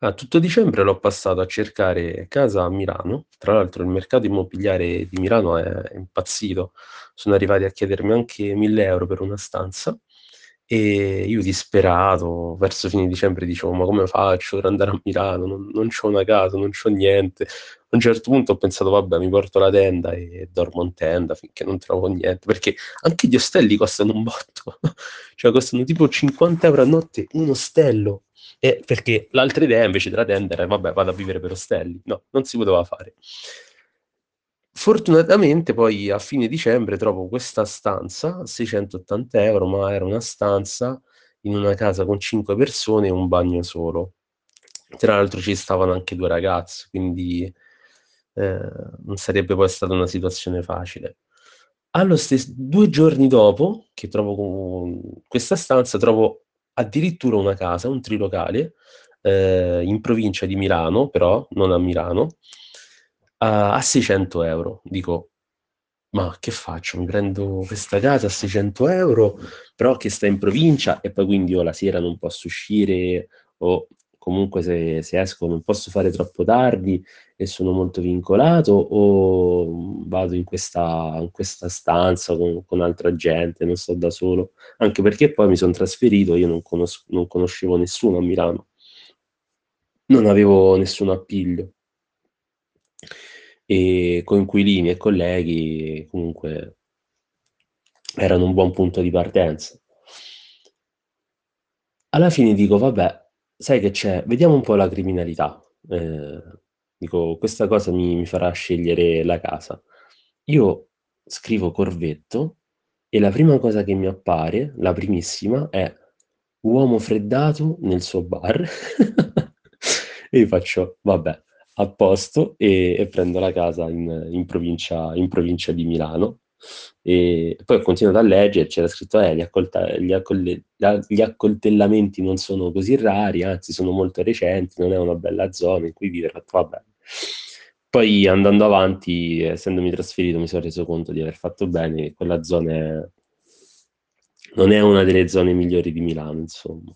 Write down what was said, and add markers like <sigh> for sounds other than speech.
Ah, tutto dicembre l'ho passato a cercare casa a Milano. Tra l'altro il mercato immobiliare di Milano è impazzito. Sono arrivati a chiedermi anche 1000 € per una stanza e io disperato, verso fine dicembre dicevo: "Ma come faccio per andare a Milano? Non non c'ho una casa, non c'ho niente." A un certo punto ho pensato: "Vabbè, mi porto la tenda e dormo in tenda finché non trovo niente." Perché anche gli ostelli costano un botto. <laughs> Cioè costano tipo 50 € a notte un ostello. Eh, perché l'altra idea invece della tenda era: "Vabbè, vado a vivere per ostelli." No, non si poteva fare. Fortunatamente poi a fine dicembre trovo questa stanza a 680 €, ma era una stanza in una casa con 5 persone e un bagno solo. Tra l'altro ci stavano anche 2 ragazze, quindi, ehm, non sarebbe poi stata una situazione facile. Allo stes 2 giorni dopo che trovo questa stanza, trovo addirittura una casa, un trilocale, ehm, in provincia di Milano, però non a Milano, a a 600 €. Dico: "Ma che faccio? Mi prendo questa casa a 600 €, però che sta in provincia e poi quindi io la sera non posso uscire o comunque se se esco non posso fare troppo tardi e sono molto vincolato o, vado in questa in questa stanza con con altra gente, non sto da solo?" Anche perché poi mi son trasferito, io non conos non conoscevo nessuno a Milano. Non avevo nessun appiglio. E coinquilini e colleghi comunque erano un buon punto di partenza. Alla fine dico: "Vabbè, sai che c'è? Vediamo un po' la criminalità." Ehm, dico: "Questa cosa mi mi farà scegliere la casa." Io scrivo Corvetto e la prima cosa che mi appare, la primissima, è uomo freddato nel suo bar <laughs> e io faccio: "Vabbè, a posto." E e prendo la casa in in provincia in provincia di Milano. E poi ho continuato a leggere, c'era scritto: "Eh, gli accolta gli accolle gli accoltellamenti non sono così rari, anzi sono molto recenti, non è una bella zona in cui vivere." Fatto: "Vabbè." Poi andando avanti, essendomi trasferito, mi son reso conto di aver fatto bene, quella zona è non è una delle zone migliori di Milano, insomma.